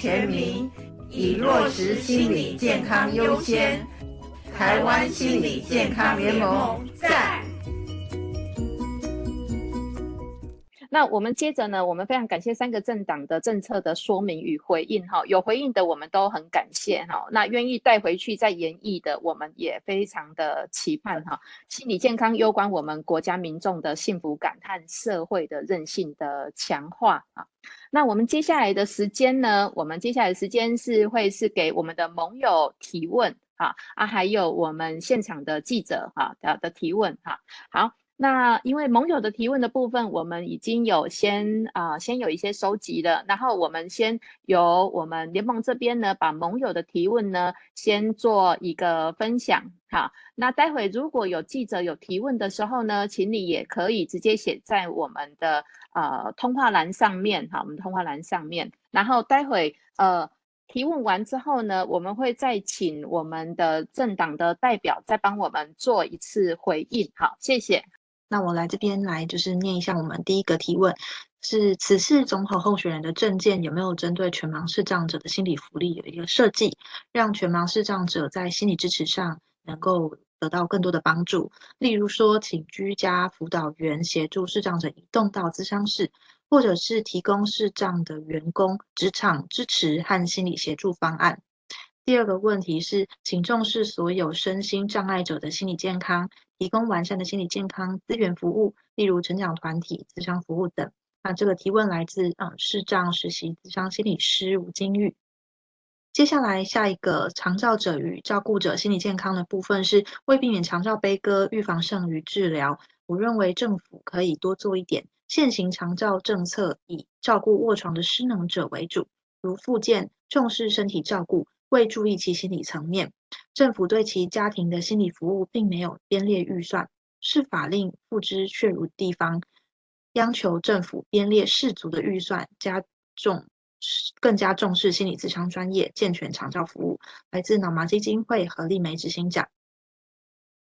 全民，以落实心理健康优先。台湾心理健康联盟那我们接着呢，我们非常感谢三个政党的政策的说明与回应哈，有回应的我们都很感谢哈，那愿意带回去再研议的，我们也非常的期盼哈。心理健康攸关我们国家民众的幸福感和社会的韧性的强化啊。那我们接下来的时间呢，我们接下来的时间是会是给我们的盟友提问啊啊，还有我们现场的记者哈的的提问哈，好。那因为盟友的提问的部分，我们已经有先啊、先有一些收集了，然后我们先由我们联盟这边呢，把盟友的提问呢，先做一个分享。好，那待会如果有记者有提问的时候呢，请你也可以直接写在我们的呃通话栏上面，好，我们通话栏上面，然后待会呃提问完之后呢，我们会再请我们的政党的代表再帮我们做一次回应。好，谢谢。那我来这边来就是念一下我们第一个提问，是此次总统候选人的政见有没有针对全盲视障者的心理福利有一个设计，让全盲视障者在心理支持上能够得到更多的帮助，例如说请居家辅导员协助视障者移动到咨商室，或者是提供视障的员工职场支持和心理协助方案。第二个问题是，请重视所有身心障碍者的心理健康。提供完善的心理健康资源服务，例如成长团体、咨商服务等。那这个提问来自啊视障实习咨商心理师吴金玉。接下来下一个长照者与照顾者心理健康的部分是为避免长照悲歌，预防胜于治疗。我认为政府可以多做一点。现行长照政策以照顾卧床的失能者为主，如复健，重视身体照顾。未注意其心理层面，政府对其家庭的心理服务并没有编列预算，是法令付之阙如地方，央求政府编列适足的预算，加重更加重视心理咨商专业，健全长照服务。来自脑麻基金会何丽梅执行长，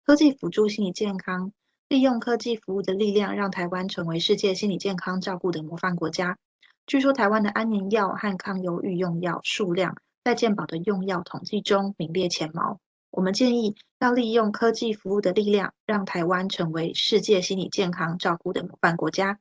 科技辅助心理健康，利用科技服务的力量，让台湾成为世界心理健康照顾的模范国家。据说台湾的安眠药和抗忧郁用药数量，在健保的用药统计中名列前茅。我们建议要利用科技服务的力量，让台湾成为世界心理健康照顾的模范国家。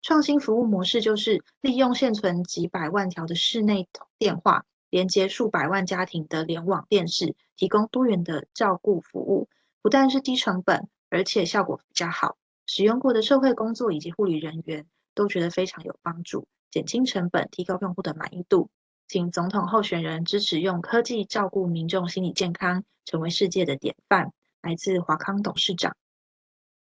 创新服务模式就是利用现存几百万条的室内电话，连接数百万家庭的联网电视，提供多元的照顾服务。不但是低成本，而且效果比较好。使用过的社会工作以及护理人员都觉得非常有帮助，减轻成本，提高用户的满意度。请总统候选人支持用科技照顾民众心理健康，成为世界的典范。来自华康董事长。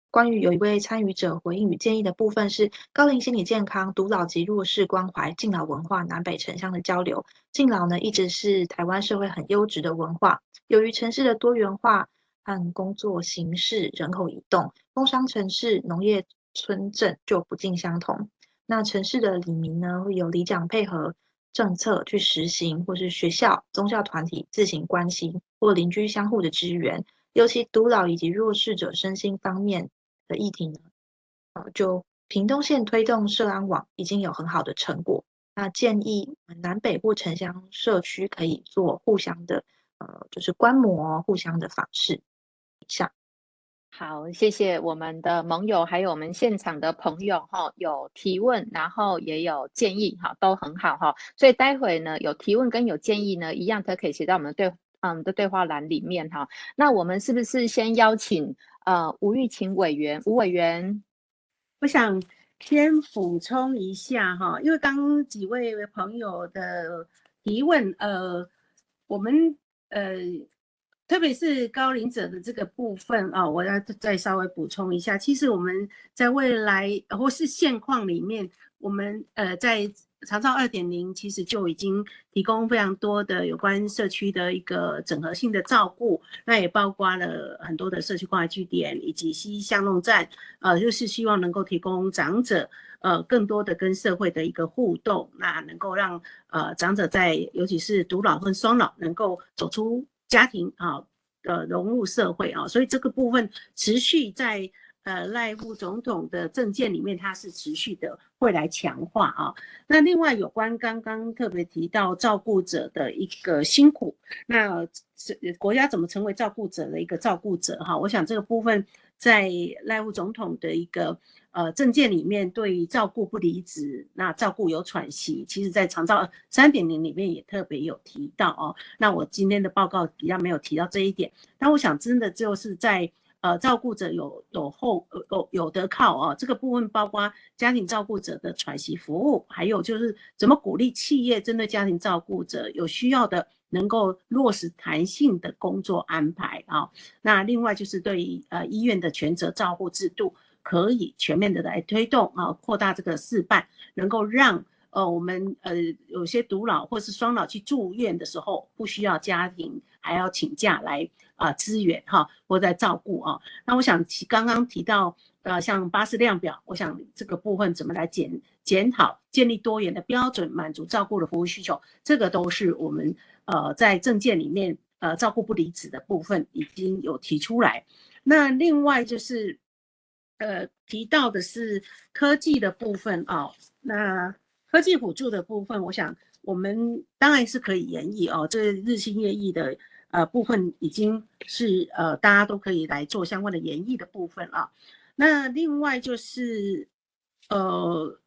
关于有一位参与者回应与建议的部分是高龄心理健康、独老及弱势关怀、敬老文化南北城乡的交流。敬老呢，一直是台湾社会很优质的文化。由于城市的多元化和工作形式、人口移动，工商城市、农业村镇就不尽相同。那城市的里民呢，会有里长配合。政策去实行，或是学校、宗教团体自行关心，或邻居相互的支援，尤其独老以及弱势者身心方面的议题呢，呃，就屏东县推动社安网已经有很好的成果。那建议南北或城乡社区可以做互相的，呃，就是观摩、互相的访视。以上。好，谢谢我们的盟友，还有我们现场的朋友哈，有提问，然后也有建议哈，都很好哈。所以待会呢，有提问跟有建议呢，一样都可以写在我们的对嗯的对话栏里面哈。那我们是不是先邀请呃吴玉琴委员吴委员？我想先补充一下哈，因为刚刚几位朋友的提问，呃，我们呃。特别是高龄者的这个部分啊，我要再稍微补充一下。其实我们在未来或是现况里面，我们呃在长照二点零其实就已经提供非常多的有关社区的一个整合性的照顾，那也包括了很多的社区关怀据点以及西巷弄站，呃，就是希望能够提供长者呃更多的跟社会的一个互动，那能够让呃长者在尤其是独老跟双老能够走出。家庭啊，呃，融入社会啊，所以这个部分持续在呃赖副总统的政见里面，它是持续的会来强化啊。那另外有关刚刚特别提到照顾者的一个辛苦，那国家怎么成为照顾者的一个照顾者哈？我想这个部分在赖副总统的一个。呃，政见里面对于照顾不离职，那照顾有喘息，其实在长照三点零里面也特别有提到哦。那我今天的报告比较没有提到这一点，但我想真的就是在呃照顾者有有后有有得靠哦，这个部分包括家庭照顾者的喘息服务，还有就是怎么鼓励企业针对家庭照顾者有需要的能够落实弹性的工作安排啊、那另外就是对于呃医院的全责照护制度。可以全面的来推动啊，扩大这个试办，能够让呃我们呃有些独老或是双老去住院的时候，不需要家庭还要请假来啊支援哈，或在照顾啊。那我想提刚刚提到呃像巴氏量表，我想这个部分怎么来检检讨，建立多元的标准，满足照顾的服务需求，这个都是我们呃在政见里面呃照顾不离职的部分已经有提出来。那另外就是。呃，提到的是科技的部分哦，那科技辅助的部分，我想我们当然是可以研议哦。这日新月异的呃部分，已经是呃大家都可以来做相关的研议的部分啊。那另外就是呃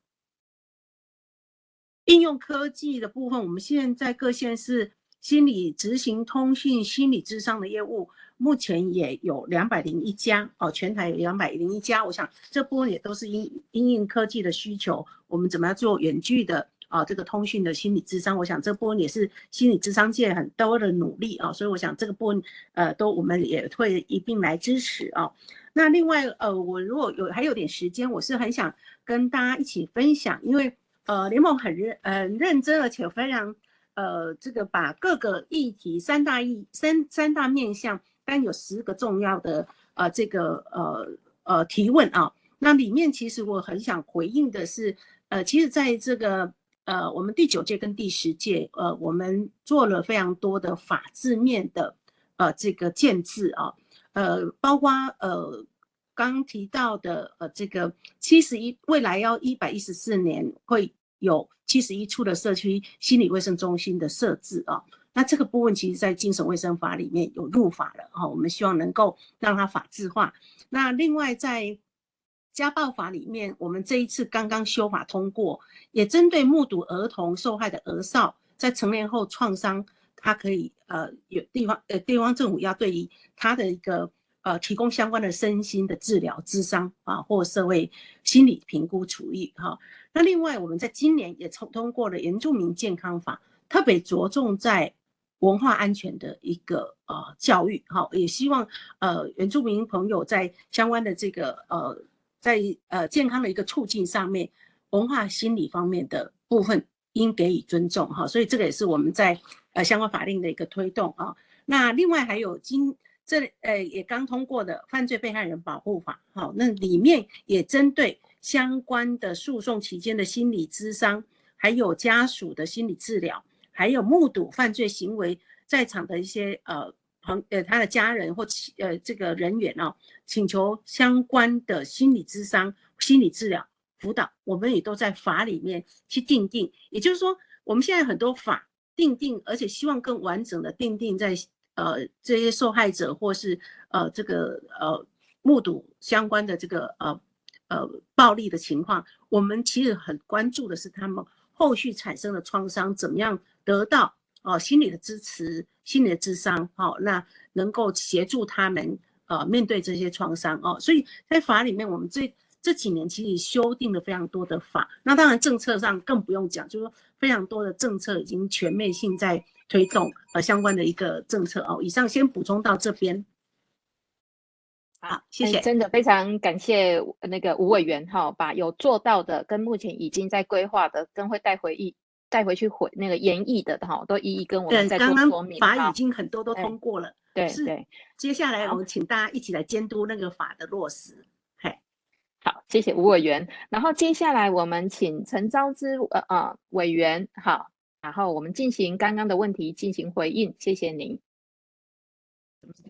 应用科技的部分，我们现在各县市心理执行通讯心理智商的业务。目前也有两百零一家哦，全台有两百零一家。我想这波也都是因因应科技的需求，我们怎么样做远距的啊这个通讯的心理智商？我想这波也是心理智商界很多的努力啊，所以我想这个部分呃都我们也会一并来支持啊。那另外呃，我如果有还有点时间，我是很想跟大家一起分享，因为呃联盟很认呃认真而且非常呃这个把各个议题三大议三三大面向。但有十个重要的呃这个呃呃提问啊，那里面其实我很想回应的是，呃，其实在这个呃我们第九届跟第十届，呃，我们做了非常多的法制面的呃这个建制啊，呃，包括呃刚提到的呃这个七十一未来要一百一十四年会有七十一处的社区心理卫生中心的设置啊。那这个部分其实，在精神卫生法里面有入法了哈，我们希望能够让它法制化。那另外在家暴法里面，我们这一次刚刚修法通过，也针对目睹儿童受害的儿少在成年后创伤，他可以呃有地方呃地方政府要对于他的一个呃提供相关的身心的治疗、咨商啊或社会心理评估处遇哈。那另外我们在今年也通通过了原住民健康法，特别着重在。文化安全的一个呃教育，哈，也希望呃原住民朋友在相关的这个呃在呃健康的一个促进上面，文化心理方面的部分应给予尊重哈，所以这个也是我们在呃相关法令的一个推动啊。那另外还有今这呃也刚通过的犯罪被害人保护法，好，那里面也针对相关的诉讼期间的心理咨商，还有家属的心理治疗。还有目睹犯罪行为在场的一些呃朋呃他的家人或呃这个人员哦，请求相关的心理咨商、心理治疗辅导，我们也都在法里面去定定。也就是说，我们现在很多法定定，而且希望更完整的定定在呃这些受害者或是呃这个呃目睹相关的这个呃呃暴力的情况，我们其实很关注的是他们后续产生的创伤怎么样。得到哦心理的支持，心理的咨商，好，那能够协助他们呃面对这些创伤哦，所以在法里面，我们这这几年其实修订了非常多的法，那当然政策上更不用讲，就是说非常多的政策已经全面性在推动呃相关的一个政策哦。以上先补充到这边，好，谢谢，真的非常感谢那个吴委员哈，把有做到的跟目前已经在规划的跟会带回忆。带回去回那个研议的哈，都一一跟我们再做说明。刚刚法已经很多都通过了，对对。接下来我们请大家一起来监督那个法的落实。嘿，好，谢谢吴委员。然后接下来我们请陈昭之呃呃委员好，然后我们进行刚刚的问题进行回应，谢谢您。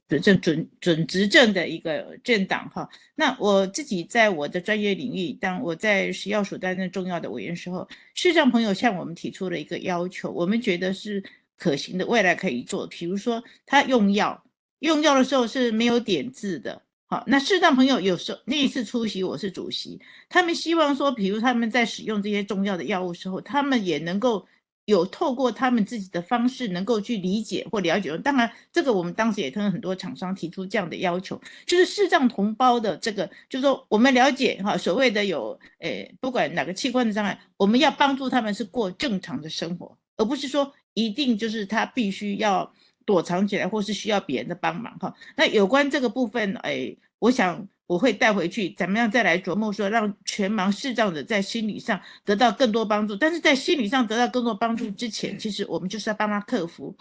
准政准准执政的一个政党哈。那我自己在我的专业领域，当我在食药署担任重要的委员时候，视障朋友向我们提出了一个要求，我们觉得是可行的，未来可以做。比如说他用药，用药的时候是没有点字的。好，那视障朋友有时候那一次出席我是主席，他们希望说，比如他们在使用这些重要的药物时候，他们也能够。有透过他们自己的方式，能够去理解或了解。当然，这个我们当时也跟很多厂商提出这样的要求，就是视障同胞的这个，就是说我们了解哈，所谓的有诶，不管哪个器官的障碍，我们要帮助他们是过正常的生活，而不是说一定就是他必须要躲藏起来，或是需要别人的帮忙哈。那有关这个部分，诶，我想。我会带回去，怎么样再来琢磨说，让全盲视障者在心理上得到更多帮助。但是在心理上得到更多帮助之前，其实我们就是要帮他克服，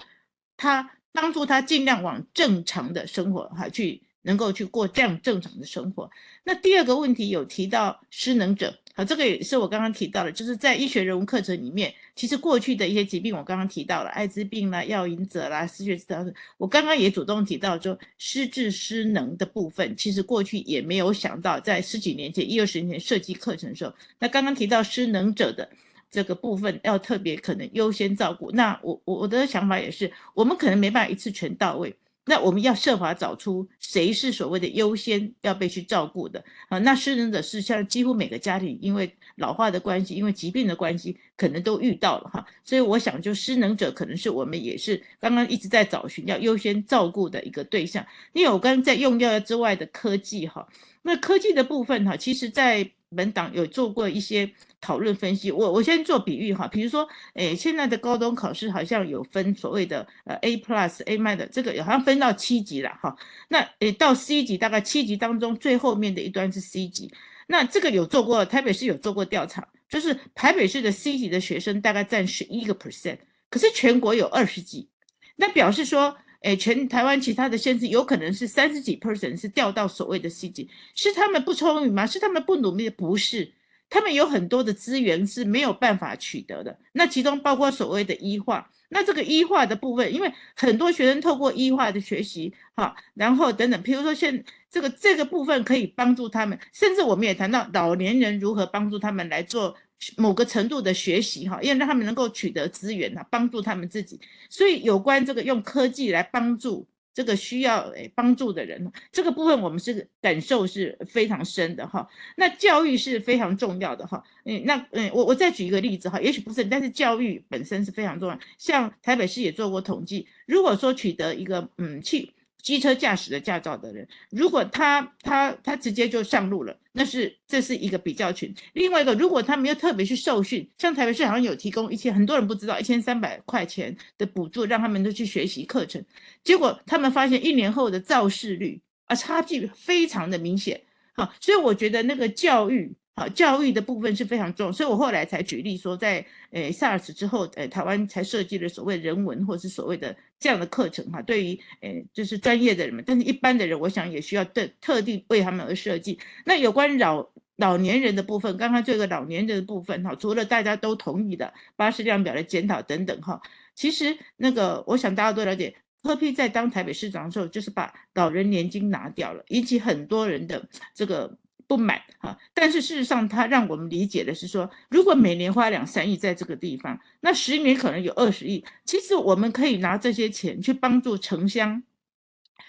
他帮助他尽量往正常的生活哈去。能够去过这样正常的生活。那第二个问题有提到失能者，好，这个也是我刚刚提到的，就是在医学人文课程里面，其实过去的一些疾病我刚刚提到了，艾滋病啦、药瘾者啦、失血失调症，我刚刚也主动提到说失智失能的部分，其实过去也没有想到，在十几年前、一二十年前设计课程的时候，那刚刚提到失能者的这个部分要特别可能优先照顾。那我我我的想法也是，我们可能没办法一次全到位。那我们要设法找出谁是所谓的优先要被去照顾的啊？那失能者是像几乎每个家庭，因为老化的关系，因为疾病的关系，可能都遇到了哈。所以我想，就失能者可能是我们也是刚刚一直在找寻要优先照顾的一个对象。因为我刚刚在用药之外的科技哈，那科技的部分哈，其实在。本党有做过一些讨论分析，我我先做比喻哈，比如说，诶，现在的高中考试好像有分所谓的呃 A plus A minus 这个，好像分到七级了哈。那诶到 C 级，大概七级当中最后面的一端是 C 级。那这个有做过，台北市有做过调查，就是台北市的 C 级的学生大概占十一个 percent，可是全国有二十几，那表示说。诶，全台湾其他的县市有可能是三十几 percent 是掉到所谓的 C 级，是他们不聪明吗？是他们不努力？不是，他们有很多的资源是没有办法取得的。那其中包括所谓的医化，那这个医化的部分，因为很多学生透过医化的学习，哈，然后等等，譬如说现这个这个部分可以帮助他们，甚至我们也谈到老年人如何帮助他们来做。某个程度的学习哈，因为让他们能够取得资源啊，帮助他们自己。所以有关这个用科技来帮助这个需要诶帮助的人，这个部分我们是感受是非常深的哈。那教育是非常重要的哈。嗯，那嗯，我我再举一个例子哈，也许不是，但是教育本身是非常重要。像台北市也做过统计，如果说取得一个嗯去。机车驾驶的驾照的人，如果他他他直接就上路了，那是这是一个比较群。另外一个，如果他没有特别去受训，像台北市好像有提供一千，很多人不知道一千三百块钱的补助，让他们都去学习课程，结果他们发现一年后的肇事率啊差距非常的明显。好，所以我觉得那个教育。好，教育的部分是非常重，所以我后来才举例说在，在呃 SARS 之后，呃台湾才设计了所谓人文或是所谓的这样的课程哈，对于呃就是专业的人们，但是一般的人，我想也需要特特地为他们而设计。那有关老老年人的部分，刚刚这个老年人的部分哈，除了大家都同意的巴士量表的检讨等等哈，其实那个我想大家都了解，柯 P 在当台北市长的时候，就是把老人年金拿掉了，引起很多人的这个。不满啊，但是事实上，他让我们理解的是说，如果每年花两三亿在这个地方，那十年可能有二十亿。其实我们可以拿这些钱去帮助城乡，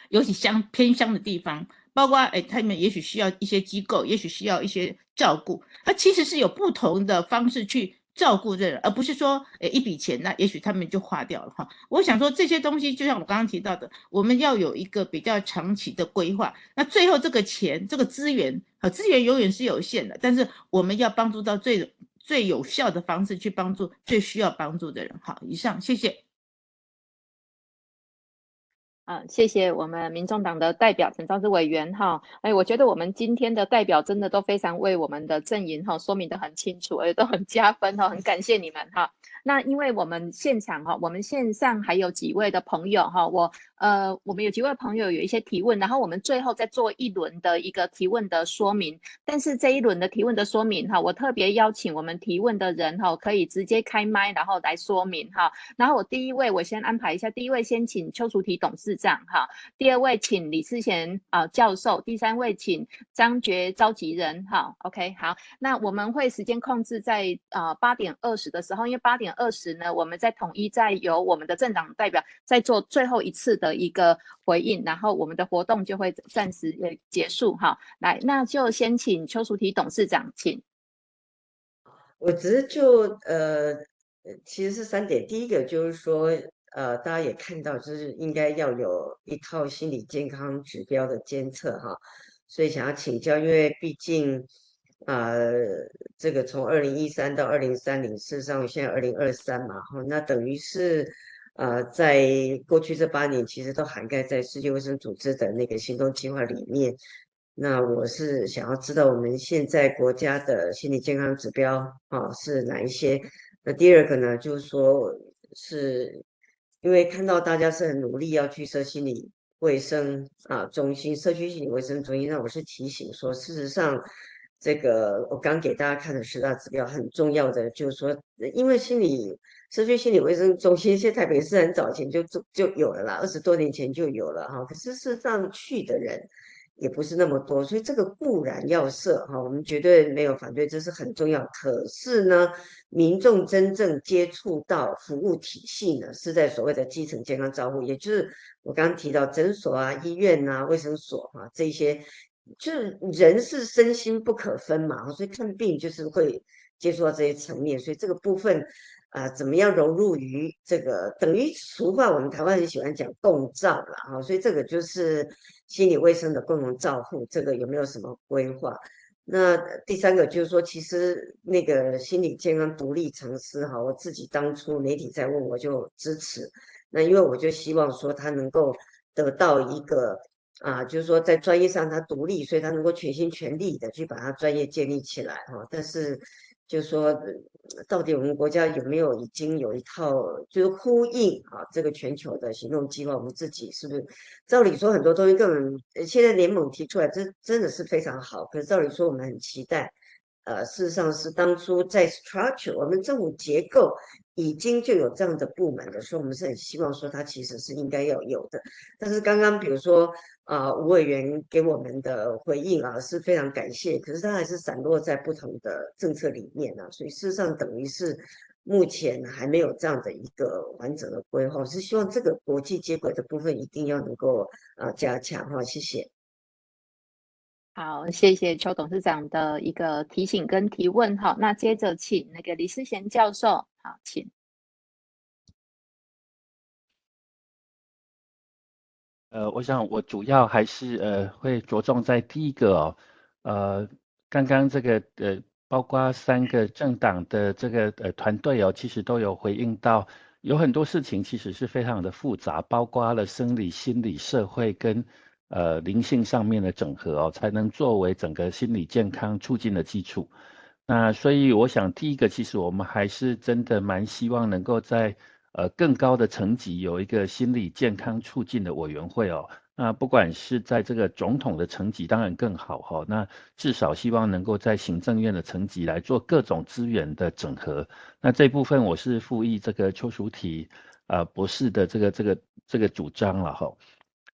尤其乡偏乡的地方，包括哎，他们也许需要一些机构，也许需要一些照顾，它其实是有不同的方式去。照顾这人，而不是说，诶，一笔钱，那也许他们就花掉了哈。我想说这些东西，就像我刚刚提到的，我们要有一个比较长期的规划。那最后这个钱，这个资源，啊，资源永远是有限的，但是我们要帮助到最最有效的方式去帮助最需要帮助的人。好，以上，谢谢。嗯，谢谢我们民众党的代表陈昭之委员哈，哎，我觉得我们今天的代表真的都非常为我们的阵营哈说明的很清楚，而且都很加分哈，很感谢你们哈。那因为我们现场哈，我们线上还有几位的朋友哈，我呃，我们有几位朋友有一些提问，然后我们最后再做一轮的一个提问的说明。但是这一轮的提问的说明哈，我特别邀请我们提问的人哈，可以直接开麦，然后来说明哈。然后我第一位我先安排一下，第一位先请邱淑媞董事长哈，第二位请李思贤啊教授，第三位请张觉召集人哈。OK，好，那我们会时间控制在啊八点二十的时候，因为八点二十呢，我们再统一再由我们的政党代表再做最后一次的的一个回应，然后我们的活动就会暂时呃结束哈。来，那就先请邱淑媞董事长，请。我只是就呃，其实是三点，第一个就是说呃，大家也看到，就是应该要有一套心理健康指标的监测哈，所以想要请教，因为毕竟呃，这个从二零一三到二零三零，事实上现在二零二三嘛哈，那等于是。呃，在过去这八年，其实都涵盖在世界卫生组织的那个行动计划里面。那我是想要知道，我们现在国家的心理健康指标啊是哪一些？那第二个呢，就是说，是因为看到大家是很努力要去设心理卫生啊中心、社区心理卫生中心，那我是提醒说，事实上。这个我刚给大家看的十大指标很重要的，就是说，因为心理社区心理卫生中心，现在台北市很早前就就就有了啦，二十多年前就有了哈。可是事实上去的人也不是那么多，所以这个固然要设哈，我们绝对没有反对，这是很重要。可是呢，民众真正接触到服务体系呢，是在所谓的基层健康照护，也就是我刚刚提到诊所啊、医院啊、卫生所啊这些。就是人是身心不可分嘛，所以看病就是会接触到这些层面，所以这个部分啊、呃，怎么样融入于这个等于俗话，我们台湾很喜欢讲共照了哈，所以这个就是心理卫生的共同照护，这个有没有什么规划？那第三个就是说，其实那个心理健康独立尝试哈，我自己当初媒体在问我就支持，那因为我就希望说他能够得到一个。啊，就是说在专业上他独立，所以他能够全心全力的去把他专业建立起来哈。但是，就是说，到底我们国家有没有已经有一套就是呼应啊这个全球的行动计划？我们自己是不是？照理说很多东西根本现在联盟提出来，这真的是非常好。可是照理说我们很期待，呃，事实上是当初在 structure 我们政府结构。已经就有这样的部门的，所以我们是很希望说它其实是应该要有的。但是刚刚比如说啊，吴委员给我们的回应啊是非常感谢，可是它还是散落在不同的政策里面啊，所以事实上等于是目前还没有这样的一个完整的规划。是希望这个国际接轨的部分一定要能够啊加强哈，谢谢。好，谢谢邱董事长的一个提醒跟提问哈。那接着请那个李思贤教授。好，请。呃，我想我主要还是呃会着重在第一个哦，呃，刚刚这个呃，包括三个政党的这个呃团队哦，其实都有回应到，有很多事情其实是非常的复杂，包括了生理、心理、社会跟呃灵性上面的整合哦，才能作为整个心理健康促进的基础。那所以我想，第一个其实我们还是真的蛮希望能够在呃更高的层级有一个心理健康促进的委员会哦。那不管是在这个总统的层级，当然更好哈。那至少希望能够在行政院的层级来做各种资源的整合。那这部分我是附议这个邱淑媞呃博士的这个这个这个主张了哈。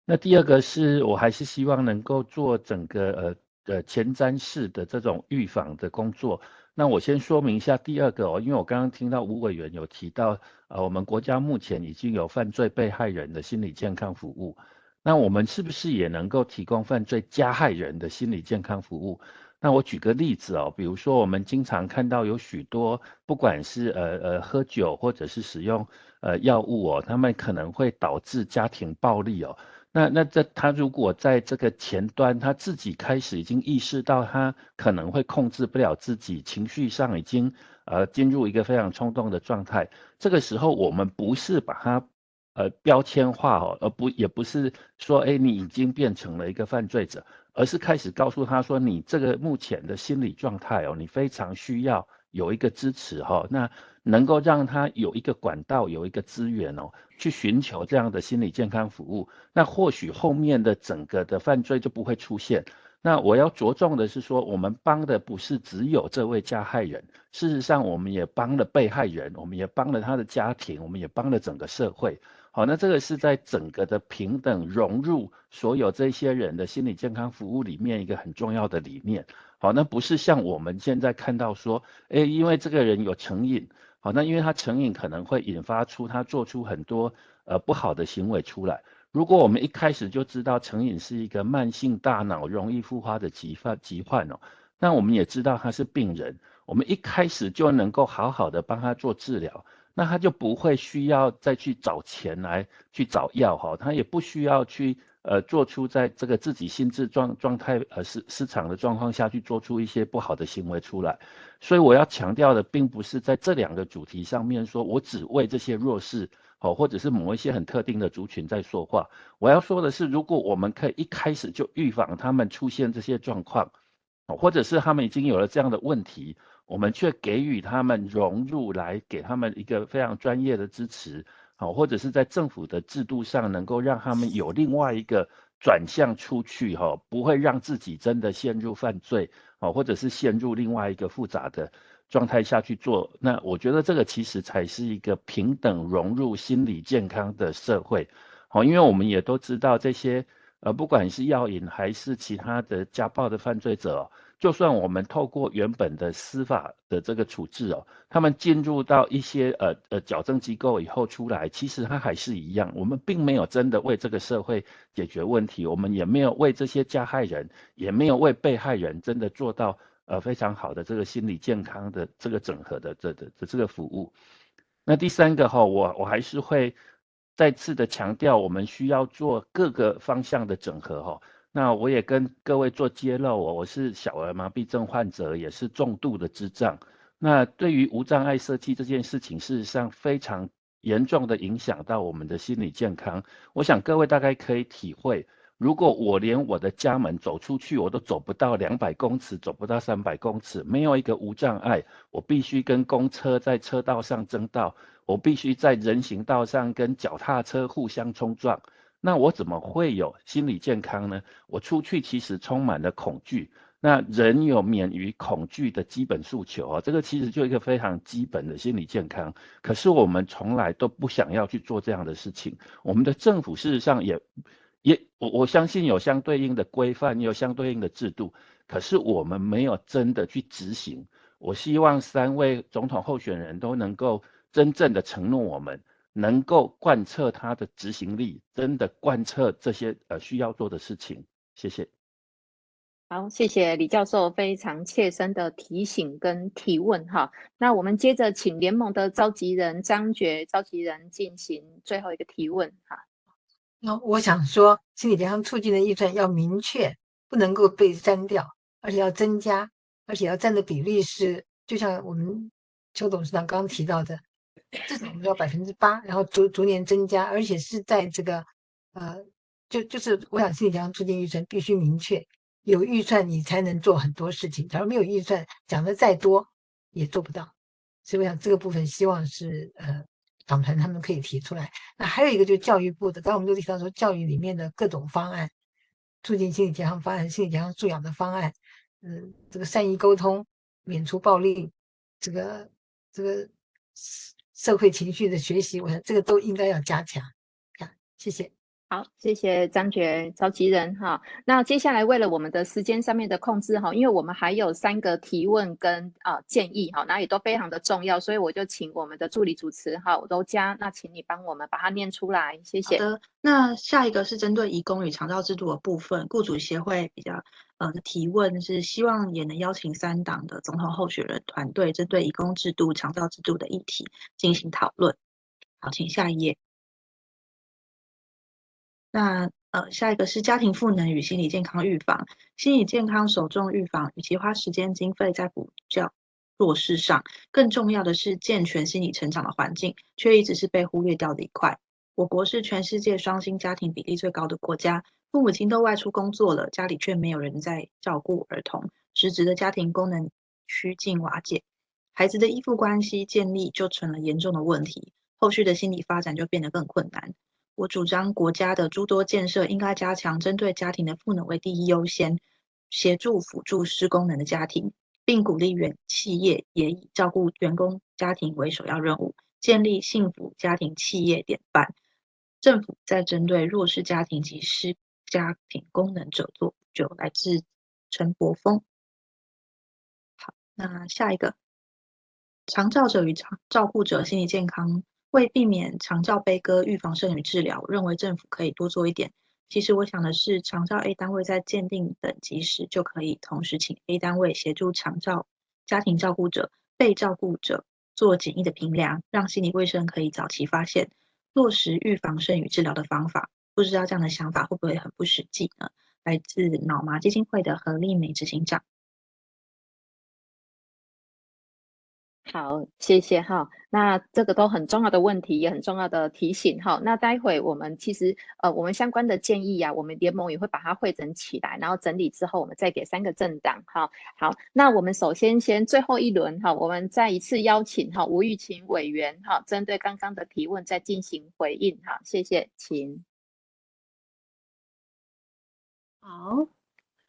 那第二个是我还是希望能够做整个呃。呃，前瞻式的这种预防的工作，那我先说明一下第二个哦，因为我刚刚听到吴委员有提到，呃，我们国家目前已经有犯罪被害人的心理健康服务，那我们是不是也能够提供犯罪加害人的心理健康服务？那我举个例子哦，比如说我们经常看到有许多，不管是呃呃喝酒或者是使用呃药物哦，他们可能会导致家庭暴力哦。那那这他如果在这个前端，他自己开始已经意识到他可能会控制不了自己，情绪上已经呃进入一个非常冲动的状态。这个时候，我们不是把他呃标签化哦，而不也不是说哎你已经变成了一个犯罪者，而是开始告诉他说，你这个目前的心理状态哦，你非常需要有一个支持哈，那能够让他有一个管道，有一个资源哦，去寻求这样的心理健康服务，那或许后面的整个的犯罪就不会出现。那我要着重的是说，我们帮的不是只有这位加害人，事实上我们也帮了被害人，我们也帮了他的家庭，我们也帮了整个社会。好，那这个是在整个的平等融入所有这些人的心理健康服务里面一个很重要的理念。好，那不是像我们现在看到说，诶，因为这个人有成瘾，好，那因为他成瘾可能会引发出他做出很多呃不好的行为出来。如果我们一开始就知道成瘾是一个慢性大脑容易复发的疾患疾患哦，那我们也知道他是病人，我们一开始就能够好好的帮他做治疗，那他就不会需要再去找钱来去找药哈，他也不需要去呃做出在这个自己心智状状态呃市市场的状况下去做出一些不好的行为出来，所以我要强调的并不是在这两个主题上面说我只为这些弱势。哦，或者是某一些很特定的族群在说话。我要说的是，如果我们可以一开始就预防他们出现这些状况，哦，或者是他们已经有了这样的问题，我们却给予他们融入来，给他们一个非常专业的支持，好，或者是在政府的制度上能够让他们有另外一个转向出去，哈，不会让自己真的陷入犯罪，哦，或者是陷入另外一个复杂的。状态下去做，那我觉得这个其实才是一个平等融入心理健康的社会，好，因为我们也都知道这些，呃，不管是药瘾还是其他的家暴的犯罪者，就算我们透过原本的司法的这个处置哦，他们进入到一些呃呃矫正机构以后出来，其实他还是一样，我们并没有真的为这个社会解决问题，我们也没有为这些加害人，也没有为被害人真的做到。呃，非常好的这个心理健康的这个整合的这的的这个服务。那第三个哈，我我还是会再次的强调，我们需要做各个方向的整合哈。那我也跟各位做揭露，我我是小儿麻痹症患者，也是重度的智障。那对于无障碍设计这件事情，事实上非常严重的影响到我们的心理健康。我想各位大概可以体会。如果我连我的家门走出去，我都走不到两百公尺，走不到三百公尺，没有一个无障碍，我必须跟公车在车道上争道，我必须在人行道上跟脚踏车互相冲撞，那我怎么会有心理健康呢？我出去其实充满了恐惧。那人有免于恐惧的基本诉求啊，这个其实就一个非常基本的心理健康。可是我们从来都不想要去做这样的事情，我们的政府事实上也。也我我相信有相对应的规范，有相对应的制度，可是我们没有真的去执行。我希望三位总统候选人都能够真正的承诺我们，能够贯彻他的执行力，真的贯彻这些呃需要做的事情。谢谢。好，谢谢李教授非常切身的提醒跟提问哈。那我们接着请联盟的召集人张觉召集人进行最后一个提问哈。那我想说，心理健康促进的预算要明确，不能够被删掉，而且要增加，而且要占的比例是，就像我们邱董事长刚刚提到的，至少要百分之八，然后逐逐年增加，而且是在这个，呃，就就是我想心理健康促进预算必须明确，有预算你才能做很多事情，假如没有预算，讲的再多也做不到，所以我想这个部分希望是呃。党团他们可以提出来。那还有一个就是教育部的，刚刚我们就提到说，教育里面的各种方案，促进心理健康方案、心理健康素养的方案，嗯，这个善意沟通、免除暴力，这个这个社会情绪的学习，我想这个都应该要加强。啊，谢谢。好，谢谢张觉召集人哈。那接下来为了我们的时间上面的控制哈，因为我们还有三个提问跟啊、呃、建议哈，那也都非常的重要，所以我就请我们的助理主持哈柔嘉，那请你帮我们把它念出来，谢谢。好的，那下一个是针对移工与长照制度的部分，雇主协会比较呃提问是希望也能邀请三党的总统候选人团队针对移工制度、强照制度的议题进行讨论。好，请下一页。那呃，下一个是家庭赋能与心理健康预防。心理健康首重预防，与其花时间经费在补教弱势上，更重要的是健全心理成长的环境，却一直是被忽略掉的一块。我国是全世界双薪家庭比例最高的国家，父母亲都外出工作了，家里却没有人在照顾儿童，实质的家庭功能趋近瓦解。孩子的依附关系建立就成了严重的问题，后续的心理发展就变得更困难。我主张国家的诸多建设应该加强针对家庭的赋能为第一优先，协助辅助失功能的家庭，并鼓励原企业也以照顾员工家庭为首要任务，建立幸福家庭企业典范。政府在针对弱势家庭及失家庭功能者做补救。来自陈柏峰。好，那下一个，长照者与长照顾者心理健康。为避免长照悲歌，预防胜于治疗，认为政府可以多做一点。其实我想的是，长照 A 单位在鉴定等级时，就可以同时请 A 单位协助长照家庭照顾者、被照顾者做简易的评量，让心理卫生可以早期发现，落实预防胜于治疗的方法。不知道这样的想法会不会很不实际呢？来自脑麻基金会的何丽美执行长。好，谢谢哈。那这个都很重要的问题，也很重要的提醒哈。那待会我们其实呃，我们相关的建议呀、啊，我们联盟也会把它汇整起来，然后整理之后，我们再给三个政党哈。好，那我们首先先最后一轮哈，我们再一次邀请哈吴玉琴委员哈，针对刚刚的提问再进行回应哈。谢谢，请。好，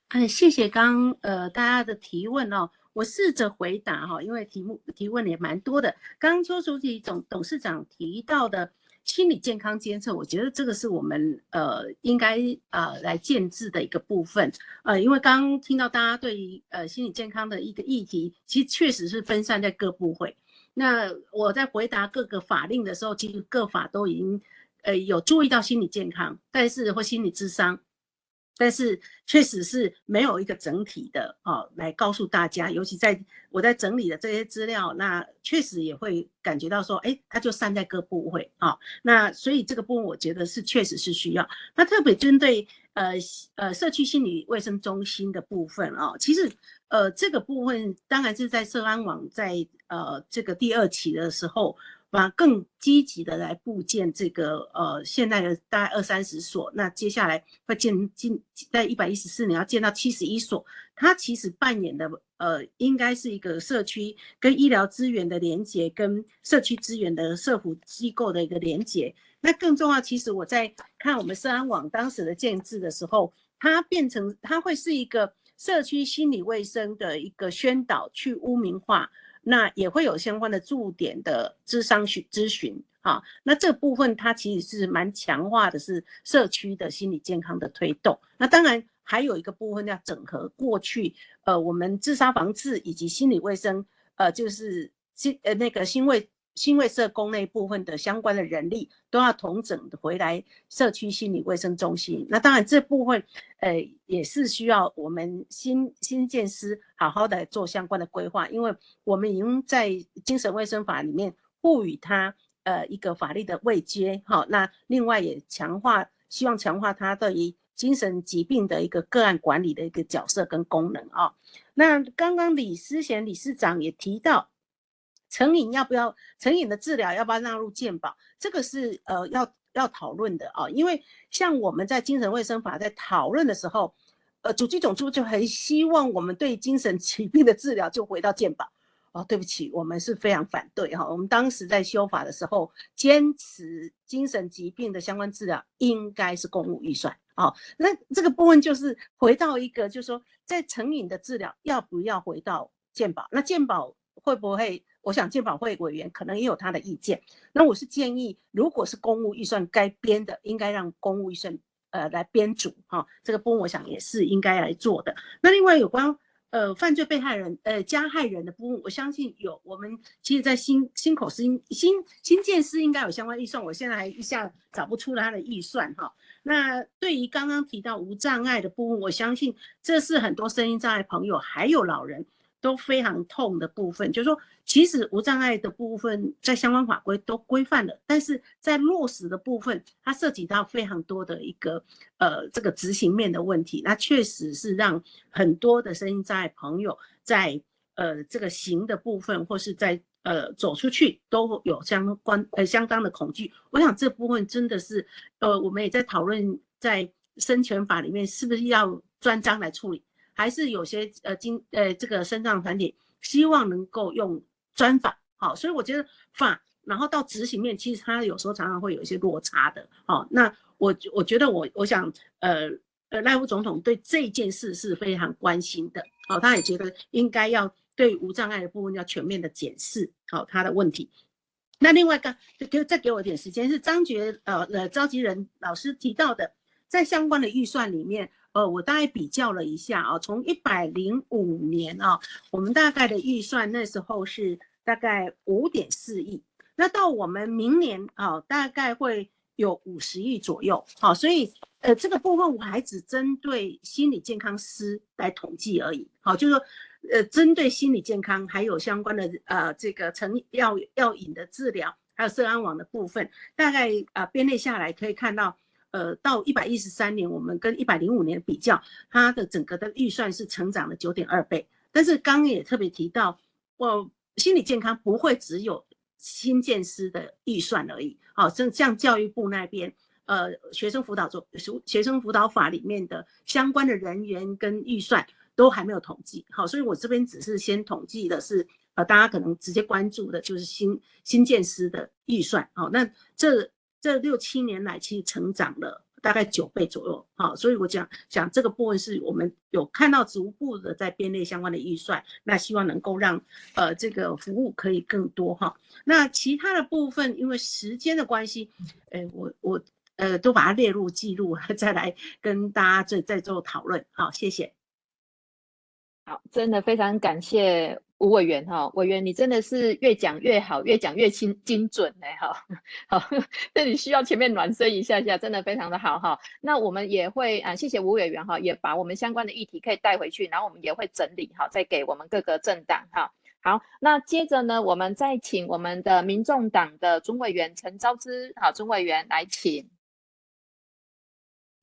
嗯，谢谢刚呃大家的提问哦。我试着回答哈，因为题目提问也蛮多的。刚刚邱淑媞总董事长提到的心理健康监测，我觉得这个是我们呃应该呃来建置的一个部分。呃，因为刚刚听到大家对于呃心理健康的一个议题，其实确实是分散在各部会。那我在回答各个法令的时候，其实各法都已经呃有注意到心理健康，但是或心理智商。但是确实是没有一个整体的哦，来告诉大家，尤其在我在整理的这些资料，那确实也会感觉到说，哎，它就散在各部位啊、那所以这个部分我觉得是确实是需要。那特别针对呃呃社区心理卫生中心的部分啊、其实呃这个部分当然是在社安网在呃这个第二期的时候。把更积极的来布建这个呃，现在的大概二三十所，那接下来会建进在一百一十四年要建到七十一所，它其实扮演的呃，应该是一个社区跟医疗资源的连接，跟社区资源的社福机构的一个连接。那更重要，其实我在看我们社安网当时的建制的时候，它变成它会是一个社区心理卫生的一个宣导，去污名化。那也会有相关的驻点的咨商询咨询，哈，那这部分它其实是蛮强化的，是社区的心理健康的推动。那当然还有一个部分要整合过去，呃，我们自杀防治以及心理卫生，呃，就是心呃那个心卫。新卫社工那部分的相关的人力都要统整回来社区心理卫生中心。那当然这部分，呃，也是需要我们新新建司好好的做相关的规划，因为我们已经在精神卫生法里面赋予他呃一个法律的位阶，好，那另外也强化，希望强化他对于精神疾病的一个个案管理的一个角色跟功能啊。那刚刚李思贤理事长也提到。成瘾要不要成瘾的治疗要不要纳入健保？这个是呃要要讨论的啊，因为像我们在精神卫生法在讨论的时候，呃，主计总处就很希望我们对精神疾病的治疗就回到健保。哦，对不起，我们是非常反对哈。我们当时在修法的时候，坚持精神疾病的相关治疗应该是公务预算。哦，那这个部分就是回到一个，就是说在成瘾的治疗要不要回到健保？那健保会不会？我想健保会委员可能也有他的意见，那我是建议，如果是公务预算该编的，应该让公务预算呃来编组哈，这个部分我想也是应该来做的。那另外有关呃犯罪被害人呃加害人的部分，我相信有我们其实在新新口新新新建司应该有相关预算，我现在还一下找不出他的预算哈。那对于刚刚提到无障碍的部分，我相信这是很多声音障碍朋友还有老人。都非常痛的部分，就是说，其实无障碍的部分在相关法规都规范了，但是在落实的部分，它涉及到非常多的一个呃这个执行面的问题，那确实是让很多的声音障碍朋友在呃这个行的部分，或是在呃走出去都有相关呃相当的恐惧。我想这部分真的是呃我们也在讨论，在生权法里面是不是要专章来处理。还是有些呃经呃这个身障团体希望能够用专法，好，所以我觉得法，然后到执行面，其实它有时候常常会有一些落差的，好，那我我觉得我我想，呃呃，赖副总统对这件事是非常关心的，好，他也觉得应该要对无障碍的部分要全面的检视，好，他的问题。那另外一个，给再给我点时间，是张觉呃呃召集人老师提到的，在相关的预算里面。呃，我大概比较了一下啊，从一百零五年啊，我们大概的预算那时候是大概五点四亿，那到我们明年啊，大概会有五十亿左右，好，所以呃这个部分我还只针对心理健康师来统计而已，好，就是说呃针对心理健康还有相关的呃这个成药药瘾的治疗，还有社安网的部分，大概啊编列下来可以看到。呃，到一百一十三年，我们跟一百零五年比较，它的整个的预算是成长了九点二倍。但是刚也特别提到，我心理健康不会只有新建师的预算而已。好，像像教育部那边，呃，学生辅导中学学生辅导法里面的相关的人员跟预算都还没有统计。好，所以我这边只是先统计的是，呃，大家可能直接关注的就是新新建师的预算。好，那这。这六七年来，其实成长了大概九倍左右，好，所以我讲讲这个部分是我们有看到逐步的在编列相关的预算，那希望能够让呃这个服务可以更多哈。那其他的部分，因为时间的关系，呃，我我呃都把它列入记录，再来跟大家再再做讨论。好，谢谢。好，真的非常感谢。吴委员哈，委员你真的是越讲越好，越讲越精精准嘞哈。好，那你需要前面暖身一下下，真的非常的好哈。那我们也会啊，谢谢吴委员哈，也把我们相关的议题可以带回去，然后我们也会整理好，再给我们各个政党哈。好，那接着呢，我们再请我们的民众党的准委员陈昭之，好，准委员来请。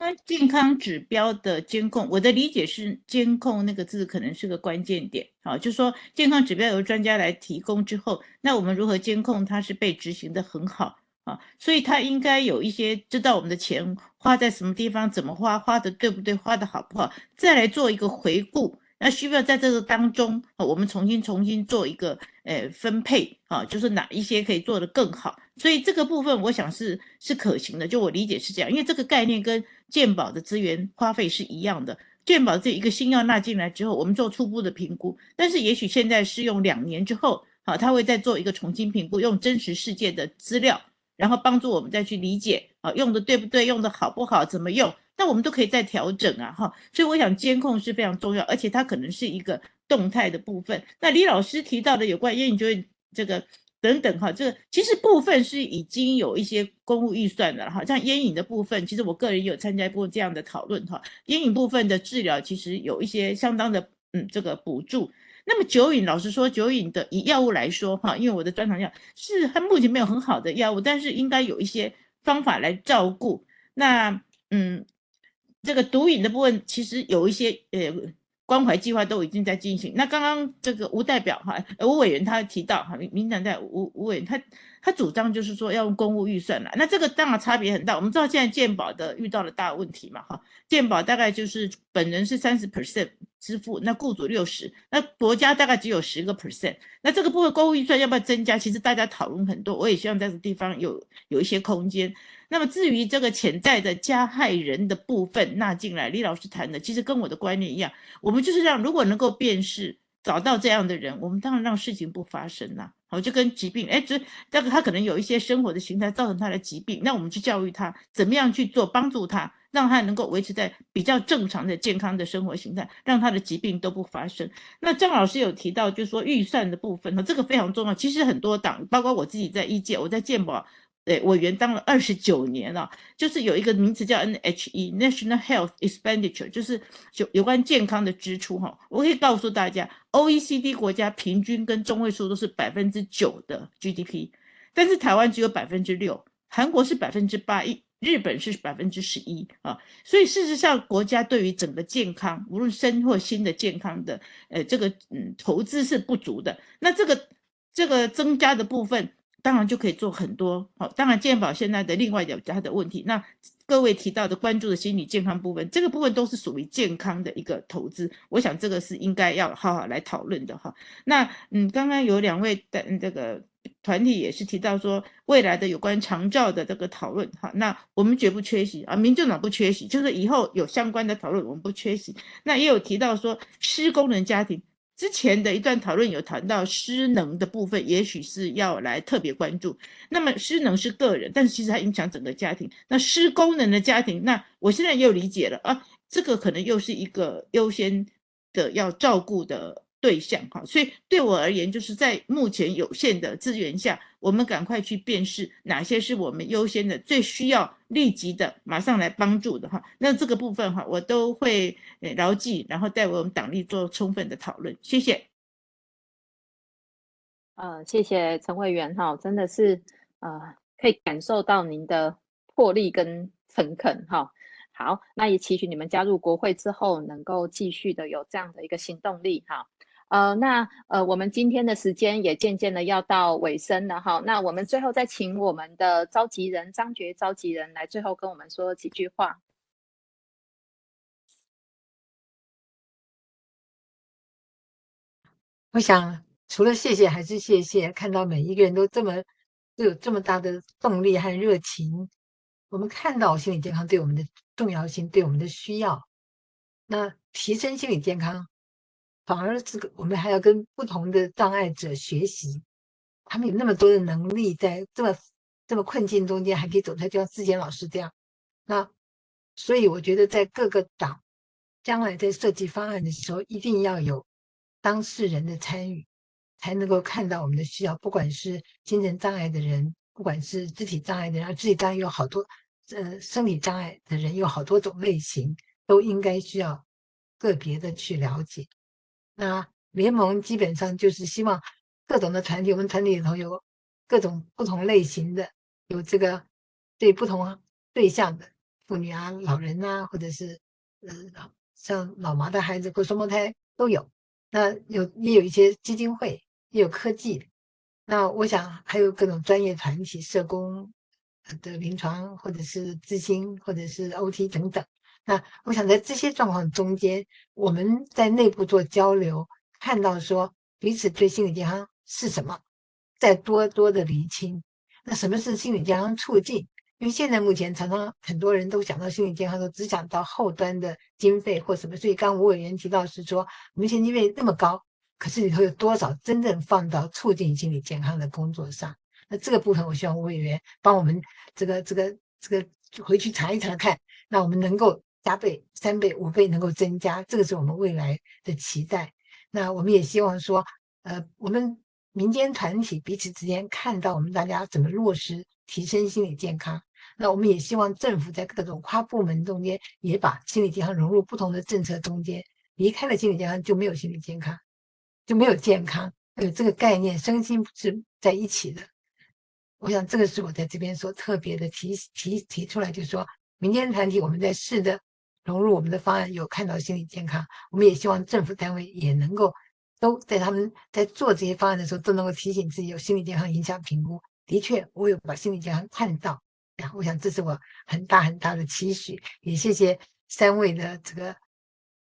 那健康指标的监控，我的理解是“监控”那个字可能是个关键点。好，就说健康指标由专家来提供之后，那我们如何监控它是被执行的很好啊？所以它应该有一些知道我们的钱花在什么地方，怎么花，花的对不对，花的好不好，再来做一个回顾。那需不要在这个当中，我们重新重新做一个呃分配啊，就是哪一些可以做得更好。所以这个部分我想是是可行的，就我理解是这样，因为这个概念跟健保的资源花费是一样的。健保这一个新药纳进来之后，我们做初步的评估，但是也许现在是用两年之后，好，他会再做一个重新评估，用真实世界的资料，然后帮助我们再去理解啊，用的对不对，用的好不好，怎么用。那我们都可以再调整啊，哈，所以我想监控是非常重要，而且它可能是一个动态的部分。那李老师提到的有关烟瘾就会这个等等哈，这个其实部分是已经有一些公务预算的哈，像烟瘾的部分，其实我个人有参加过这样的讨论哈，烟瘾部分的治疗其实有一些相当的嗯这个补助。那么酒瘾，老实说，酒瘾的以药物来说哈，因为我的专长药是它目前没有很好的药物，但是应该有一些方法来照顾。那嗯。这个毒瘾的部分，其实有一些呃关怀计划都已经在进行。那刚刚这个吴代表哈，吴委员他提到哈，民民党在吴吴委员他他主张就是说要用公务预算了，那这个当然差别很大。我们知道现在健保的遇到了大问题嘛哈，健保大概就是本人是三十 percent 支付，那雇主六十，那国家大概只有十个 percent。那这个部分公务预算要不要增加？其实大家讨论很多，我也希望在这个地方有有一些空间。那么至于这个潜在的加害人的部分纳进来，李老师谈的其实跟我的观念一样，我们就是让如果能够辨识找到这样的人，我们当然让事情不发生了。好，就跟疾病，哎，这这个他可能有一些生活的形态造成他的疾病，那我们去教育他怎么样去做，帮助他，让他能够维持在比较正常的健康的生活形态，让他的疾病都不发生。那张老师有提到，就是说预算的部分，哈，这个非常重要。其实很多党，包括我自己在医界，我在健保。对，委员当了二十九年了，就是有一个名词叫 NHE（National Health Expenditure），就是有有关健康的支出哈。我可以告诉大家，OECD 国家平均跟中位数都是百分之九的 GDP，但是台湾只有百分之六，韩国是百分之八，一日本是百分之十一啊。所以事实上，国家对于整个健康，无论生或新的健康的，呃，这个嗯投资是不足的。那这个这个增加的部分。当然就可以做很多，好，当然健保现在的另外一个它的问题，那各位提到的关注的心理健康部分，这个部分都是属于健康的一个投资。我想这个是应该要好好来讨论的哈。那嗯，刚刚有两位的这个团体也是提到说未来的有关长照的这个讨论哈。那我们绝不缺席啊，民众党不缺席，就是以后有相关的讨论我们不缺席。那也有提到说失功能家庭。之前的一段讨论有谈到失能的部分，也许是要来特别关注。那么失能是个人，但是其实它影响整个家庭。那失功能的家庭，那我现在又理解了啊，这个可能又是一个优先的要照顾的。对象哈，所以对我而言，就是在目前有限的资源下，我们赶快去辨识哪些是我们优先的、最需要立即的、马上来帮助的哈。那这个部分哈，我都会牢记，然后带我们党内做充分的讨论。谢谢。呃，谢谢陈委员哈，真的是呃，可以感受到您的魄力跟诚恳哈。好，那也期许你们加入国会之后，能够继续的有这样的一个行动力哈。呃，那呃，我们今天的时间也渐渐的要到尾声了哈。那我们最后再请我们的召集人张觉召集人来最后跟我们说几句话。我想除了谢谢还是谢谢，看到每一个人都这么都有这么大的动力和热情，我们看到心理健康对我们的重要性，对我们的需要，那提升心理健康。反而这个，我们还要跟不同的障碍者学习，他们有那么多的能力，在这么这么困境中间还可以走出来，就像志坚老师这样。那所以我觉得，在各个党将来在设计方案的时候，一定要有当事人的参与，才能够看到我们的需要。不管是精神障碍的人，不管是肢体障碍的人，肢体障碍有好多，呃，生理障碍的人有好多种类型，都应该需要个别的去了解。那联盟基本上就是希望各种的团体，我们团体里头有各种不同类型的，有这个对不同对象的妇女啊、老人啊，或者是呃像老麻的孩子或双胞胎都有。那有也有一些基金会，也有科技。那我想还有各种专业团体、社工的临床，或者是咨询，或者是 OT 等等。那我想在这些状况中间，我们在内部做交流，看到说彼此对心理健康是什么，再多多的厘清。那什么是心理健康促进？因为现在目前常常很多人都想到心理健康，都只想到后端的经费或什么。所以刚吴委员提到是说，目前经费那么高，可是里头有多少真正放到促进心理健康的工作上？那这个部分，我希望吴委员帮我们这个这个这个回去查一查看，那我们能够。加倍、三倍、五倍能够增加，这个是我们未来的期待。那我们也希望说，呃，我们民间团体彼此之间看到我们大家怎么落实提升心理健康。那我们也希望政府在各种跨部门中间也把心理健康融入不同的政策中间。离开了心理健康就没有心理健康，就没有健康。有这个概念，身心是在一起的。我想这个是我在这边所特别的提提提出来，就是说民间团体我们在试的。融入我们的方案，有看到心理健康，我们也希望政府单位也能够都在他们在做这些方案的时候，都能够提醒自己有心理健康影响评估。的确，我有把心理健康看到，然后，我想这是我很大很大的期许。也谢谢三位的这个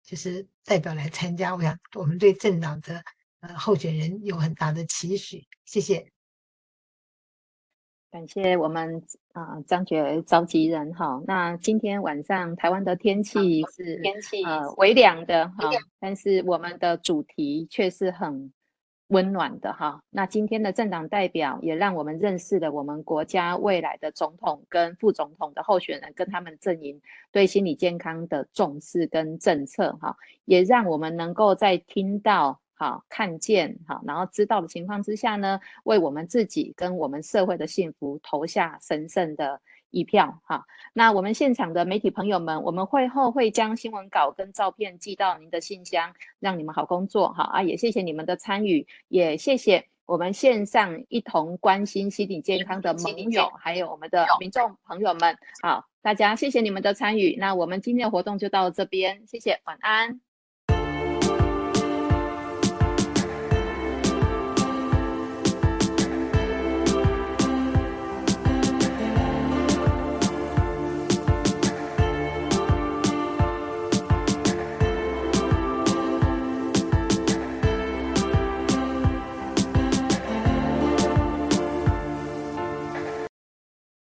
就是代表来参加，我想我们对政党的呃候选人有很大的期许。谢谢。感谢我们啊张觉召集人哈，那今天晚上台湾的天气是天气呃微凉的哈，但是我们的主题却是很温暖的哈。那今天的政党代表也让我们认识了我们国家未来的总统跟副总统的候选人跟他们阵营对心理健康的重视跟政策哈，也让我们能够在听到。好，看见好，然后知道的情况之下呢，为我们自己跟我们社会的幸福投下神圣的一票。哈，那我们现场的媒体朋友们，我们会后会将新闻稿跟照片寄到您的信箱，让你们好工作。好啊，也谢谢你们的参与，也谢谢我们线上一同关心心理健康的盟友，还有我们的民众朋友们。好，大家谢谢你们的参与。那我们今天的活动就到这边，谢谢，晚安。